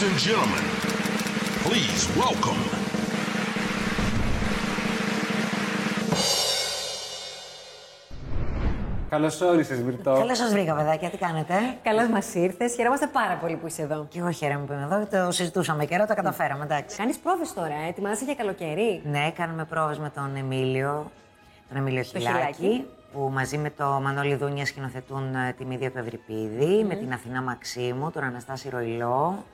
Ladies and gentlemen, please welcome. Καλώς όρισες, Βυρτό. Καλώς σας βρήκα, παιδάκια. Τι κάνετε; Καλώς μας ήρθες. Χαιρόμαστε πάρα πολύ που είσαι εδώ. Και εγώ χαίρομαι που είμαι εδώ. Το συζητούσαμε καιρό, το καταφέραμε. Εντάξει. Κάνεις πρόβες τώρα, ε; ετοιμάσαι για καλοκαίρι; Ναι, κάνουμε πρόβες με τον Εμίλιο, τον Εμίλιο Χιλάκη, Χιλάκη. που μαζί με το Μανώλη Δούνια σκηνοθετούν ε, τη Μύδια του Ευρυπίδη, με την Αθηνά Μαξίμου, τον Αναστάση Ροϊλό,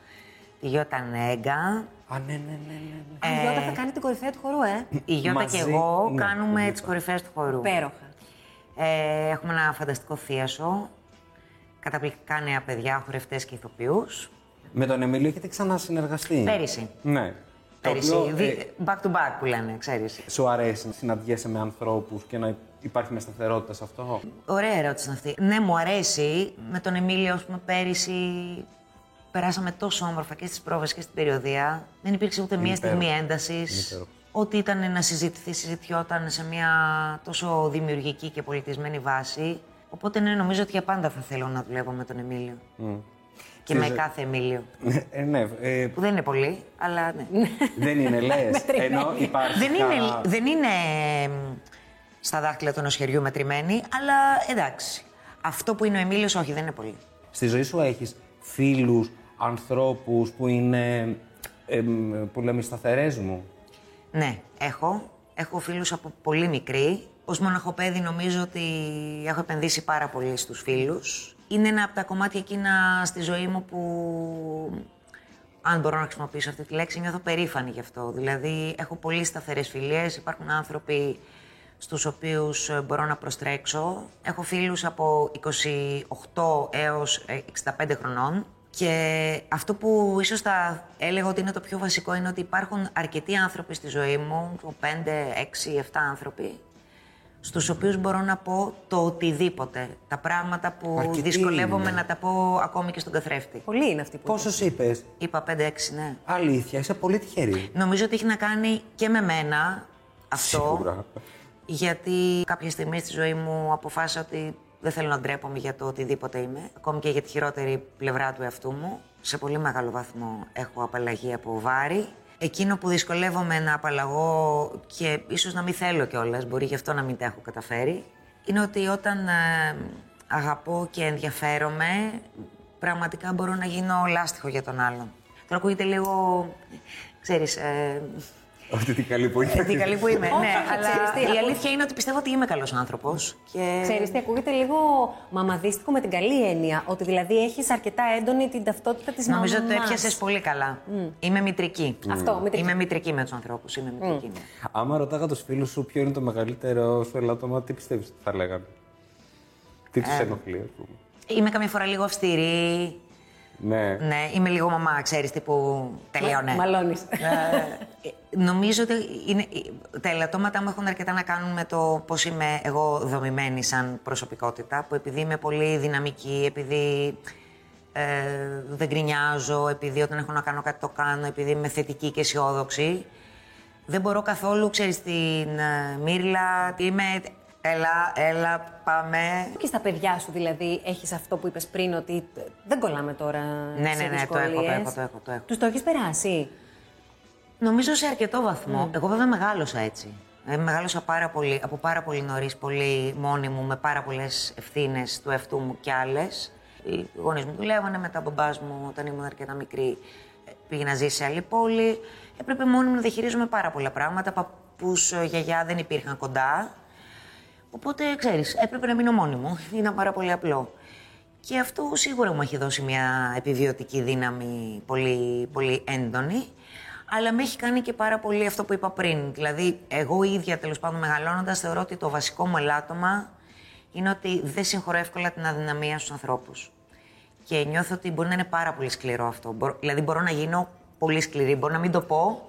τη Γιώτα Νέγκα. Α, ναι, ναι, ναι. ναι. Η Γιώτα θα κάνει την κορυφαία του χορού, ε. Η Γιώτα Μαζί, και εγώ ναι, κάνουμε το τις κορυφές του χορού. Υπέροχα. Ε, έχουμε ένα φανταστικό θίασο, καταπληκτικά νέα παιδιά, χορευτές και ηθοποιούς. Με τον Εμίλιο έχετε ξανασυνεργαστεί; Πέρυσι. Ναι. Το Πέρυσι, οποίο, δι- ε, back to back που λένε, ξέρεις. σου αρέσει να συναντιέσαι με ανθρώπους και να υπάρχει μια σταθερότητα σε αυτό; Ωραία ερώτηση είναι αυτή. Ναι, μου αρέσει. Με τον Εμίλιο, ας πούμε, πέρυσι περάσαμε τόσο όμορφα και στις πρόβες και στην περιοδία. Δεν υπήρξε ούτε μία υπέροχο. στιγμή Είναι έντασης. υπέροχο. Ό,τι ήταν να συζητηθεί, συζητιόταν σε μια τόσο δημιουργική και πολιτισμένη βάση. Οπότε ναι, νομίζω ότι για πάντα θα θέλω να δουλεύω με τον Εμίλιο. Και με Ξέρεις, κάθε Εμίλιο. ε, ναι, ε, Που δεν είναι πολύ, αλλά ναι. δεν είναι, λες. Ενώ υπάρχει. δεν, είναι, κα- δεν είναι εμ, στα δάχτυλα του ενός μετρημένη, αλλά εντάξει. Αυτό που είναι ο Εμίλιος, όχι, δεν είναι πολύ. Στη ζωή σου έχεις φίλους, ανθρώπους που είναι. εμ, που λέμε σταθερές μου; Ναι, έχω. Έχω φίλους από πολύ μικρή. Ως μοναχοπέδι νομίζω ότι έχω επενδύσει πάρα πολύ στους φίλους. Είναι ένα από τα κομμάτια εκείνα στη ζωή μου που, αν μπορώ να χρησιμοποιήσω αυτή τη λέξη, νιώθω περήφανη γι' αυτό. Δηλαδή, έχω πολύ σταθερές φιλίες, υπάρχουν άνθρωποι στους οποίους ε, μπορώ να προστρέξω. Έχω φίλους από 28 έως ε, 65 χρονών και αυτό που ίσως θα έλεγα ότι είναι το πιο βασικό είναι ότι υπάρχουν αρκετοί άνθρωποι στη ζωή μου, 5, 6, 7 άνθρωποι, στους οποίους μπορώ να πω το οτιδήποτε. Τα πράγματα που Αρκετοί δυσκολεύομαι είναι. να τα πω ακόμη και στον καθρέφτη. Πολλοί είναι αυτοί που. Πόσο είπες. Είπα 5-6, ναι. Αλήθεια, είσαι πολύ τυχερή. Νομίζω ότι έχει να κάνει και με μένα αυτό. Σίγουρα. Γιατί κάποια στιγμή στη ζωή μου αποφάσισα ότι δεν θέλω να ντρέπομαι για το οτιδήποτε είμαι. Ακόμη και για τη χειρότερη πλευρά του εαυτού μου. Σε πολύ μεγάλο βαθμό έχω απαλλαγή από βάρη. Εκείνο που δυσκολεύομαι να απαλλαγώ και ίσως να μην θέλω κιόλας, μπορεί γι' αυτό να μην τα έχω καταφέρει, είναι ότι όταν ε, αγαπώ και ενδιαφέρομαι, πραγματικά μπορώ να γίνω λάστιχο για τον άλλον. Τώρα ακούγεται λίγο, ξέρεις, ε, Αυτή την καλή που ε, είναι. τι καλή που είμαι. Όχι, ναι, όχι, ξέρεις αλλά τι, η ακού- αλήθεια είναι ότι πιστεύω ότι είμαι καλός άνθρωπος. Και... Ξέρεις τι, ακούγεται λίγο μαμαδίστικο με την καλή έννοια. Ότι δηλαδή έχεις αρκετά έντονη την ταυτότητα της μαμά. Νομίζω ότι το έπιασες πολύ καλά. Είμαι μητρική. Αυτό, μητρική. Είμαι μητρική με τους ανθρώπους. Είμαι μητρική. ναι. Άμα ρωτάγα τους φίλους σου ποιο είναι το μεγαλύτερο σου ελάττωμα, τι πιστεύεις ότι θα λέγανε; Τι Ε. του ενοχλεί, ας πούμε; Είμαι καμιά φορά λίγο αυστηρή. Ναι. Ναι, είμαι λίγο μαμά, ξέρεις τύπου. Τελείωνε. Μαλώνεις. Ε, νομίζω ότι είναι, τα ελαττώματα μου έχουν αρκετά να κάνουν με το πώς είμαι εγώ δομημένη σαν προσωπικότητα, που επειδή είμαι πολύ δυναμική, επειδή ε, δεν γκρινιάζω, επειδή όταν έχω να κάνω κάτι το κάνω, επειδή είμαι θετική και αισιόδοξη, δεν μπορώ καθόλου, ξέρεις, την ε, μύρλα, είμαι, έλα, έλα, πάμε. Και στα παιδιά σου δηλαδή έχεις αυτό που είπες πριν, ότι δεν κολλάμε τώρα. Ναι, ναι, ναι, το έχω, το έχω, το έχω, το έχω. Τους το έχεις περάσει; Νομίζω σε αρκετό βαθμό. Εγώ βέβαια μεγάλωσα έτσι. Ε, μεγάλωσα πάρα πολύ, από πάρα πολύ νωρίς, πολύ μόνη μου, με πάρα πολλές ευθύνες του εαυτού μου κι άλλες. Οι γονείς μου δουλεύανε, μετά ο μπαμπάς μου, όταν ήμουν αρκετά μικρή, ε, πήγε να ζήσει σε άλλη πόλη. Έπρεπε μόνη μου να διαχειρίζομαι πάρα πολλά πράγματα. Παππούς, γιαγιά δεν υπήρχαν κοντά. Οπότε, ξέρεις, έπρεπε να μείνω μόνη μου. Ήταν πάρα πολύ απλό. Και αυτό σίγουρα μου έχει δώσει μια επιβιωτική δύναμη πολύ, πολύ έντονη. Αλλά με έχει κάνει και πάρα πολύ αυτό που είπα πριν. Δηλαδή, εγώ ίδια τέλος πάντων μεγαλώνοντας, θεωρώ ότι το βασικό μου ελάττωμα είναι ότι δεν συγχωρώ εύκολα την αδυναμία στους ανθρώπους. Και νιώθω ότι μπορεί να είναι πάρα πολύ σκληρό αυτό. Μπορώ- Δηλαδή, μπορώ να γίνω πολύ σκληρή. Μπορώ να μην το πω,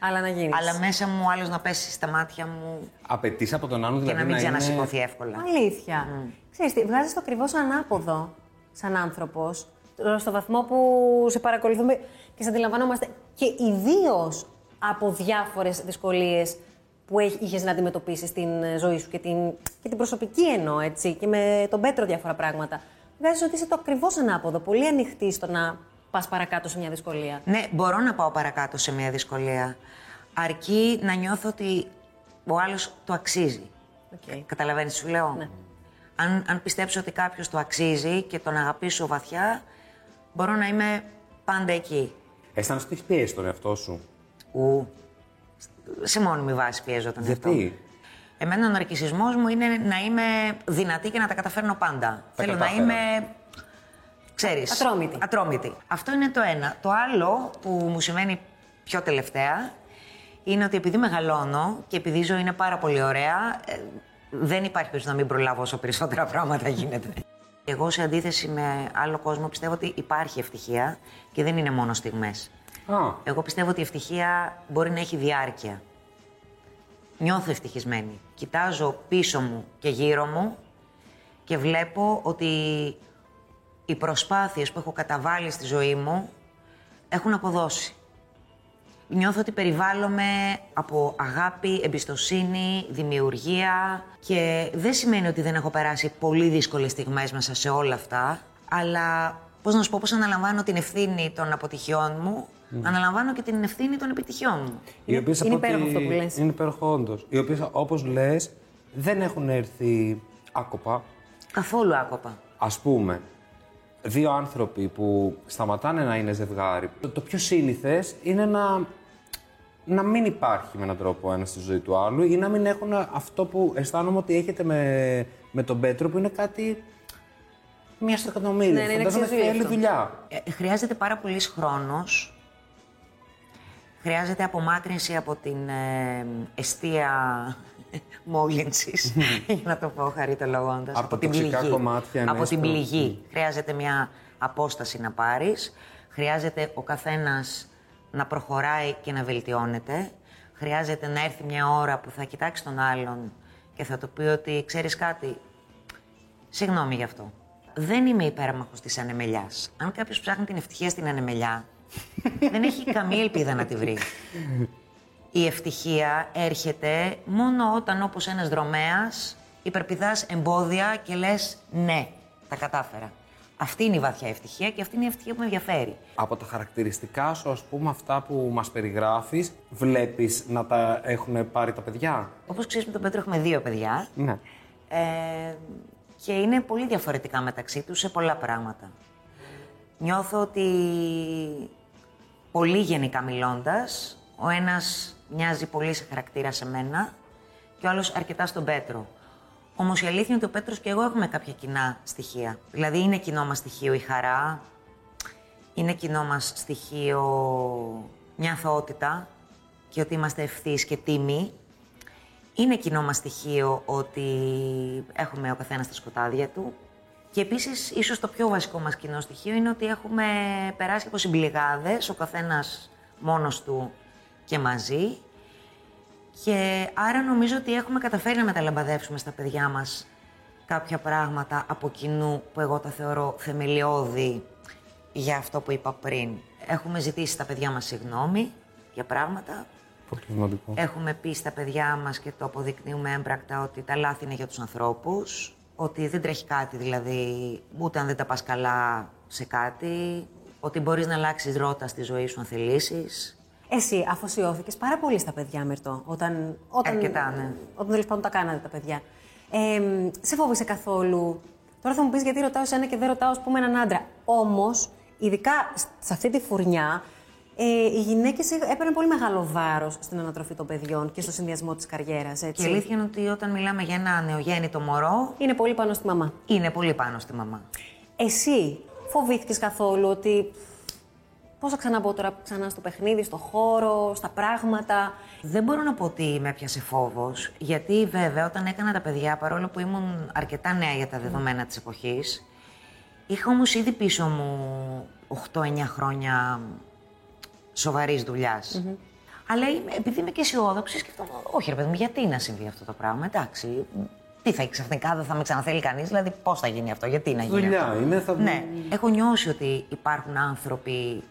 Αλλά να γίνεις. αλλά μέσα μου άλλος να πέσεις στα μάτια μου Απαιτείς από τον άλλον και δηλαδή να μην είναι- ξανασηκωθεί εύκολα. Αλήθεια. Ξέρεις τι, βγάζεις το ακριβώς ανάποδο σαν άνθρωπος, στο βαθμό που σε παρακολουθούμε και σε αντιλαμβανόμαστε και ιδίως από διάφορες δυσκολίες που είχες να αντιμετωπίσεις στην ε, ζωή σου και την, και την προσωπική εννοώ, έτσι, και με τον Πέτρο διάφορα πράγματα. Βγάζεις ότι είσαι το ακριβώς ανάποδο, πολύ ανοιχτή στο να πας παρακάτω σε μια δυσκολία. Ναι, μπορώ να πάω παρακάτω σε μια δυσκολία. Αρκεί να νιώθω ότι ο άλλος το αξίζει. Okay. Καταλαβαίνεις, σου λέω; Ναι. Αν, αν πιστέψω ότι κάποιος το αξίζει και τον αγαπήσω βαθιά, μπορώ να είμαι πάντα εκεί. Αισθάνεσαι ότι έχεις πιέσει τον εαυτό σου; Ου, σε μόνιμη βάση πιέζω τον εαυτό μου. Γιατί. Εμένα ο ναρκισισμός μου είναι να είμαι δυνατή και να τα καταφέρνω πάντα. Θέλω να κατάφερα. είμαι, ξέρεις... Ατρόμητη. Ατρόμητη. Αυτό είναι το ένα. Το άλλο που μου σημαίνει πιο τελευταία είναι ότι επειδή μεγαλώνω και επειδή η ζωή είναι πάρα πολύ ωραία, ε, δεν υπάρχει περίπτωση να μην προλάβω όσο περισσότερα πράγματα γίνεται. Εγώ σε αντίθεση με άλλο κόσμο πιστεύω ότι υπάρχει ευτυχία και δεν είναι μόνο στιγμές. Α, Εγώ πιστεύω ότι η ευτυχία μπορεί να έχει διάρκεια. Νιώθω ευτυχισμένη. Κοιτάζω πίσω μου και γύρω μου και βλέπω ότι οι προσπάθειες που έχω καταβάλει στη ζωή μου έχουν αποδώσει. Νιώθω ότι περιβάλλομαι από αγάπη, εμπιστοσύνη, δημιουργία και δεν σημαίνει ότι δεν έχω περάσει πολύ δύσκολες στιγμές μέσα σε όλα αυτά, αλλά πώς να σου πω, πώς αναλαμβάνω την ευθύνη των αποτυχιών μου, αναλαμβάνω και την ευθύνη των επιτυχιών μου. οι οποίες είναι από ό,τι- υπέροχο αυτό που λες. Είναι υπέροχο, όντως. Οι οποίες, όπως λες, δεν έχουν έρθει άκοπα. Καθόλου άκοπα. Ας πούμε, δύο άνθρωποι που σταματάνε να είναι ζευγάρι, το, το πιο σύνηθες είναι να, να μην υπάρχει με έναν τρόπο ο ένας στη ζωή του άλλου ή να μην έχουν αυτό που αισθάνομαι ότι έχετε με, με τον Πέτρο που είναι κάτι μία στο εκατομμύριο. Ναι, ναι, είναι Φαντάζομαι αξιοζωή θέλει αυτό. δουλειά. Ε, χρειάζεται πάρα πολύς χρόνος. Χρειάζεται απομάκρυνση από την ε, εστία μόλυνσης, για να το πω χαριτολογώντας. Από τα τοξικά κομμάτια, ναι, Από την στο- πληγή. Χρειάζεται μια απόσταση να πάρεις. Χρειάζεται ο καθένας να προχωράει και να βελτιώνεται. Χρειάζεται να έρθει μια ώρα που θα κοιτάξει τον άλλον και θα του πει ότι ξέρεις κάτι, Συγγνώμη γι' αυτό. Δεν είμαι υπέρμαχος της ανεμελιάς. Αν κάποιος ψάχνει την ευτυχία στην ανεμελιά, δεν έχει καμία ελπίδα να τη βρει. Η ευτυχία έρχεται μόνο όταν, όπως ένας δρομέας, υπερπηδάς εμπόδια και λες «ναι, τα κατάφερα». Αυτή είναι η βαθιά ευτυχία και αυτή είναι η ευτυχία που με ενδιαφέρει. Από τα χαρακτηριστικά σου, ας πούμε, αυτά που μας περιγράφεις, βλέπεις να τα έχουν πάρει τα παιδιά; Όπως ξέρεις, με τον Πέτρο έχουμε δύο παιδιά. Ναι. Ε, και είναι πολύ διαφορετικά μεταξύ τους σε πολλά πράγματα. Νιώθω ότι πολύ γενικά μιλώντας, ο ένας μοιάζει πολύ σε χαρακτήρα σε μένα και ο άλλος αρκετά στον Πέτρο. Όμως η αλήθεια είναι ότι ο Πέτρος και εγώ έχουμε κάποια κοινά στοιχεία. Δηλαδή είναι κοινό μας στοιχείο η χαρά, είναι κοινό μας στοιχείο μια αθωότητα και ότι είμαστε ευθύς και τίμοι. Είναι κοινό μας στοιχείο ότι έχουμε ο καθένας τα σκοτάδια του. Και επίσης, ίσως το πιο βασικό μας κοινό στοιχείο είναι ότι έχουμε περάσει από συμπληγάδες, ο καθένας μόνος του και μαζί. Και άρα νομίζω ότι έχουμε καταφέρει να μεταλαμπαδεύσουμε στα παιδιά μας κάποια πράγματα από κοινού που εγώ τα θεωρώ θεμελιώδη για αυτό που είπα πριν. Έχουμε ζητήσει στα παιδιά μας συγγνώμη για πράγματα Πολύ σημαντικό. Έχουμε πει στα παιδιά μας και το αποδεικνύουμε έμπρακτα ότι τα λάθη είναι για τους ανθρώπους, ότι δεν τρέχει κάτι δηλαδή, ούτε αν δεν τα πας καλά σε κάτι, ότι μπορείς να αλλάξεις ρότα στη ζωή σου αν θελήσεις. Εσύ αφοσιώθηκες πάρα πολύ στα παιδιά, Μερτό. Όταν, όταν, Αρκετά, ναι. Όταν τέλο πάντων τα κάνατε τα παιδιά. Ε, σε φόβησε καθόλου. Τώρα θα μου πεις γιατί ρωτάω σε ένα και δεν ρωτάω, ας πούμε, έναν άντρα. Όμως, ειδικά σε αυτή τη φουρνιά, ε, οι γυναίκες έπαιρναν πολύ μεγάλο βάρος στην ανατροφή των παιδιών και στο συνδυασμό της καριέρας. Και η αλήθεια είναι ότι όταν μιλάμε για ένα νεογέννητο μωρό, Είναι πολύ πάνω στη μαμά. είναι πολύ πάνω στη μαμά. Εσύ φοβήθηκες καθόλου ότι. Πώς θα ξαναμπω τώρα ξανά στο παιχνίδι, στο χώρο, στα πράγματα; Δεν μπορώ να πω ότι με έπιασε φόβος, γιατί βέβαια όταν έκανα τα παιδιά, παρόλο που ήμουν αρκετά νέα για τα δεδομένα της εποχής, είχα όμως ήδη πίσω μου 8-9 χρόνια σοβαρής Αλλά είμαι, επειδή είμαι και αισιόδοξη, σκεφτόμουν, όχι ρε παιδί μου, γιατί να συμβεί αυτό το πράγμα, εντάξει. Τι θα ξαφνικά δεν θα με ξαναθέλει κανείς, δηλαδή πώς θα γίνει αυτό, γιατί να γίνει Δουλειά αυτό. είναι, θα- Ναι, έχω νιώσει ότι υπάρχουν άνθρωποι,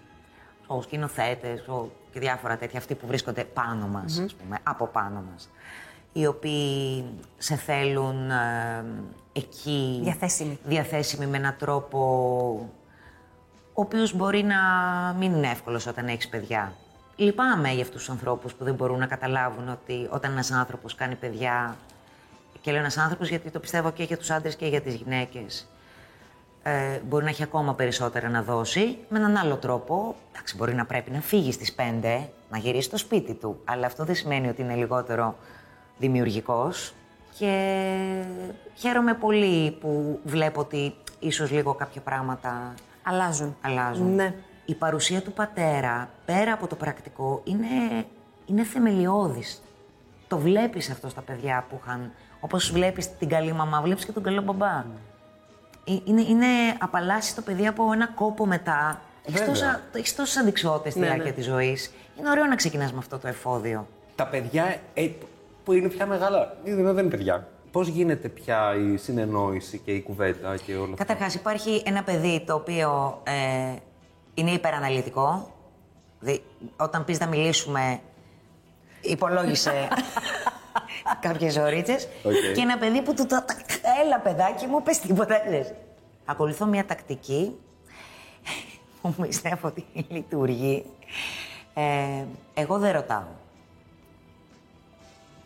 ο σκηνοθέτες και διάφορα τέτοια, αυτοί που βρίσκονται πάνω μας, ας πούμε, από πάνω μας. Οι οποίοι σε θέλουν ε, εκεί. Διαθέσιμοι. Διαθέσιμοι με έναν τρόπο ο οποίος μπορεί να μην είναι εύκολος όταν έχεις παιδιά. Λυπάμαι για αυτούς τους ανθρώπους που δεν μπορούν να καταλάβουν ότι όταν ένας άνθρωπος κάνει παιδιά. Και λέω ένας άνθρωπος γιατί το πιστεύω και για τους άντρες και για τις γυναίκες. Ε, μπορεί να έχει ακόμα περισσότερα να δώσει με έναν άλλο τρόπο. Εντάξει, μπορεί να πρέπει να φύγει στις 5, να γυρίσει στο σπίτι του. Αλλά αυτό δεν σημαίνει ότι είναι λιγότερο δημιουργικός. Και χαίρομαι πολύ που βλέπω ότι ίσως λίγο κάποια πράγματα Αλλάζουν. αλλάζουν. Ναι. Η παρουσία του πατέρα, πέρα από το πρακτικό, είναι, είναι θεμελιώδης. Το βλέπεις αυτό στα παιδιά που είχαν... Όπως βλέπεις την καλή μαμά, βλέπεις και τον καλό μπαμπά. Ε, Είναι, είναι απαλλάσσει το παιδί από ένα κόπο μετά. Έχεις, Βέβαια. τόσα, έχεις τόσες αντικσότητες στη Ναι, διάρκεια ναι. της ζωής. Είναι ωραίο να ξεκινάς με αυτό το εφόδιο. Τα παιδιά ε, που είναι πια μεγάλα, ε, δεν είναι παιδιά. Πώς γίνεται πια η συνεννόηση και η κουβέντα και όλα αυτά. Καταρχάς υπάρχει ένα παιδί το οποίο ε, είναι υπεραναλυτικό. Δη, όταν πεις να μιλήσουμε, υπολόγισε κάποιες ωρίτσες. Οκ. Και ένα παιδί που του το... Έλα παιδάκι μου, πες τίποτα. λες. Ακολουθώ μια τακτική που πιστεύω ότι λειτουργεί. Ε, εγώ δεν ρωτάω.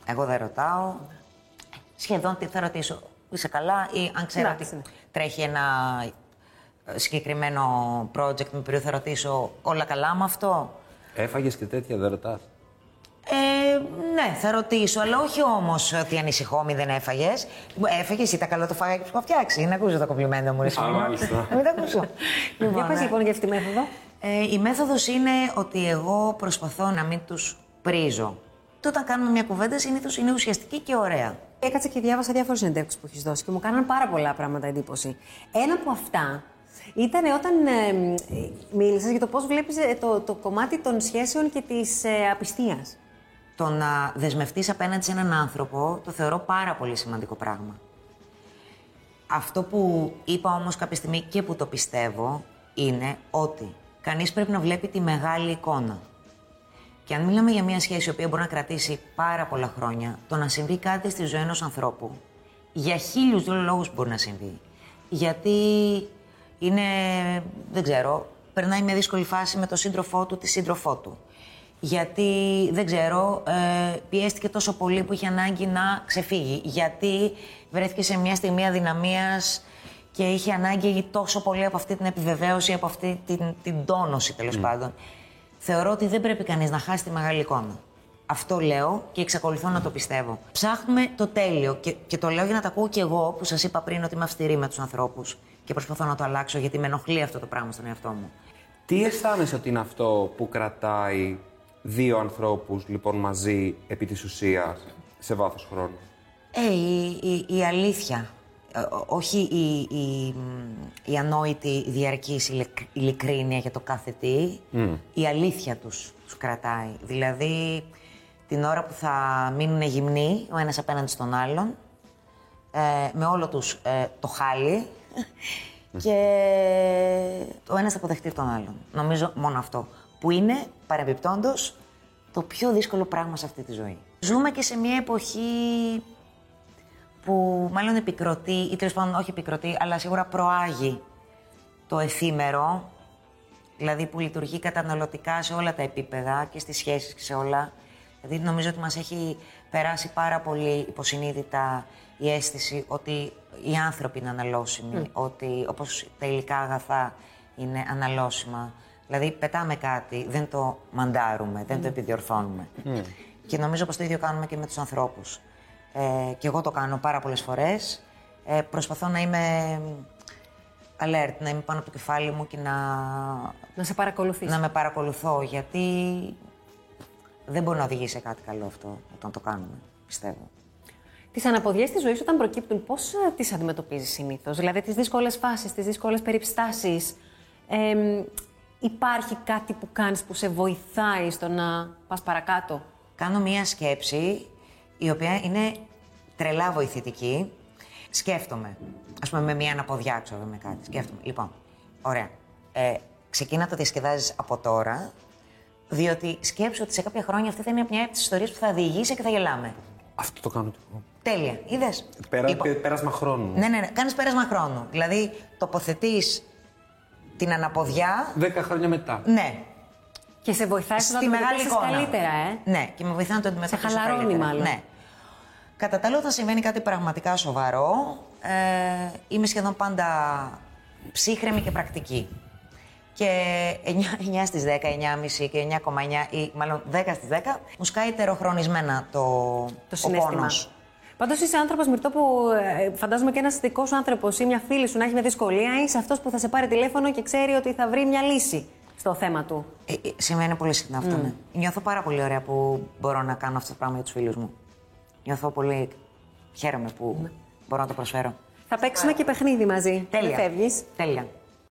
Εγώ δεν ρωτάω. Σχεδόν τι θα ρωτήσω. Είσαι καλά ή αν ξέρω Εντάξει, ότι ναι. τρέχει ένα ε, συγκεκριμένο project με το οποίο θα ρωτήσω όλα καλά με αυτό; Έφαγες και τέτοια, δεν ρωτάς; Ε, ναι, θα ρωτήσω, αλλά όχι όμως ότι ανησυχώ, μη δεν έφαγες. Έφαγες ή τα καλό το φάγα και σου έχω φτιάξει. Είναι ακούζω το κομπλιμέντο μου, ρε Σιμώνα. μάλιστα. Να Μην τα ακούσω. Για πες ναι. λοιπόν για αυτή τη μέθοδο. Ε, η μέθοδος είναι ότι εγώ προσπαθώ να μην τους πρίζω. Και όταν κάνουμε μια κουβέντα, συνήθως είναι ουσιαστική και ωραία. Έκατσα και διάβασα διάφορες συνεντεύξεις που έχεις δώσει και μου κάναν πάρα πολλά πράγματα εντύπωση. Ένα από αυτά ήταν όταν ε, μίλησες για το πώς βλέπεις το, το κομμάτι των σχέσεων και της ε, απιστίας. Το να δεσμευτείς απέναντι σε έναν άνθρωπο το θεωρώ πάρα πολύ σημαντικό πράγμα. Αυτό που είπα όμως κάποια στιγμή και που το πιστεύω είναι ότι κανείς πρέπει να βλέπει τη μεγάλη εικόνα. Και αν μιλάμε για μια σχέση η οποία μπορεί να κρατήσει πάρα πολλά χρόνια, το να συμβεί κάτι στη ζωή ενός ανθρώπου, για χίλιους δυο λόγους μπορεί να συμβεί. Γιατί είναι, δεν ξέρω, περνάει μια δύσκολη φάση με τον σύντροφό του, τη σύντροφό του. Γιατί, δεν ξέρω, ε, πιέστηκε τόσο πολύ που είχε ανάγκη να ξεφύγει. Γιατί βρέθηκε σε μια στιγμή αδυναμίας και είχε ανάγκη τόσο πολύ από αυτή την επιβεβαίωση, από αυτή την, την τόνωση τέλος πάντων. Θεωρώ ότι δεν πρέπει κανείς να χάσει τη μεγάλη εικόνα. Αυτό λέω και εξακολουθώ να το πιστεύω. Ψάχνουμε το τέλειο και, και το λέω για να τα ακούω κι εγώ που σας είπα πριν ότι είμαι αυστηρή με τους ανθρώπους και προσπαθώ να το αλλάξω γιατί με ενοχλεί αυτό το πράγμα στον εαυτό μου. Τι αισθάνεσαι ότι είναι αυτό που κρατάει δύο ανθρώπους λοιπόν μαζί επί της ουσίας σε βάθος χρόνου. Ε, η, η, η αλήθεια. Ε, ό- όχι η, η, μ, η ανόητη διαρκής ειλικ- ειλικρίνεια για το κάθε τι. Η αλήθεια τους, τους κρατάει. Δηλαδή, την ώρα που θα μείνουν γυμνοί ο ένας απέναντι στον άλλον, ε, με όλο τους ε, το χάλι και ο ένας θα αποδεχτεί τον άλλον. Νομίζω μόνο αυτό. Που είναι, παρεμπιπτόντως, το πιο δύσκολο πράγμα σε αυτή τη ζωή. Ζούμε και σε μια εποχή που μάλλον επικροτεί, ή τέλος πάντων όχι επικροτεί, αλλά σίγουρα προάγει το εφήμερο, δηλαδή που λειτουργεί καταναλωτικά σε όλα τα επίπεδα και στις σχέσεις και σε όλα. Δηλαδή νομίζω ότι μας έχει περάσει πάρα πολύ υποσυνείδητα η αίσθηση ότι οι άνθρωποι είναι αναλώσιμοι, ότι όπως τα υλικά αγαθά είναι αναλώσιμα. Δηλαδή πετάμε κάτι, δεν το μαντάρουμε, δεν το επιδιορθώνουμε. Και νομίζω πως το ίδιο κάνουμε και με τους ανθρώπους. Ε, και εγώ το κάνω πάρα πολλές φορές. Ε, προσπαθώ να είμαι alert, να είμαι πάνω από το κεφάλι μου και να, Να σε παρακολουθήσει. να με παρακολουθώ, γιατί δεν μπορεί να οδηγήσει σε κάτι καλό αυτό όταν το κάνουμε, πιστεύω. Τις αναποδιές της ζωής όταν προκύπτουν, πώς τις αντιμετωπίζεις συνήθως, Δηλαδή τις δύσκολες φάσεις, τις δύσκολες περιστάσεις. Υπάρχει κάτι που κάνεις που σε βοηθάει στο να πας παρακάτω; Κάνω μία σκέψη η οποία είναι τρελά βοηθητική. Σκέφτομαι. Α πούμε, με μία αναποδιά, ξέρω με κάτι. Σκέφτομαι. Λοιπόν, ωραία. Ε, ξεκίνα να το διασκεδάζεις από τώρα, διότι σκέψου ότι σε κάποια χρόνια αυτή θα είναι μια από τις ιστορίες που θα διηγήσει και θα γελάμε. Αυτό το κάνω κι εγώ. Τέλεια. Είδες; Πέρα, πέρασμα χρόνου. Ναι, ναι, ναι. Κάνεις πέρασμα χρόνου. Δηλαδή, τοποθετείς την αναποδιά. Δέκα χρόνια μετά. Ναι, Και σε βοηθάει στο να στη το μεγάλη αντιμετωπίσεις εικόνα. καλύτερα, ε. Ναι, και με βοηθάει να το αντιμετωπίσω Σε χαλαρώνει καλύτερα. μάλλον. Ναι. Κατά τα άλλα, όταν συμβαίνει κάτι πραγματικά σοβαρό, ε, είμαι σχεδόν πάντα ψύχρεμη και πρακτική. Και 9, 9 στις 10, 9,5 και 9,9 ή μάλλον 10 στις 10 μου σκάει τεροχρονισμένα το, Το ο συνέστημα. πόνος. Πάντως είσαι άνθρωπος Μυρτό που ε, φαντάζομαι και ένας δικός σου άνθρωπος ή μια φίλη σου να έχει μια δυσκολία, είσαι αυτός που θα σε πάρει τηλέφωνο και ξέρει ότι θα βρει μια λύση στο θέμα του. Ε, ε, σημαίνει πολύ συχνά αυτό, ναι. Νιώθω πάρα πολύ ωραία που μπορώ να κάνω αυτό το πράγμα για τους φίλους μου. Νιώθω πολύ... Χαίρομαι που μπορώ να το προσφέρω. Θα παίξουμε και παιχνίδι μαζί. Τέλεια. Δεν φεύγεις. Τέλεια.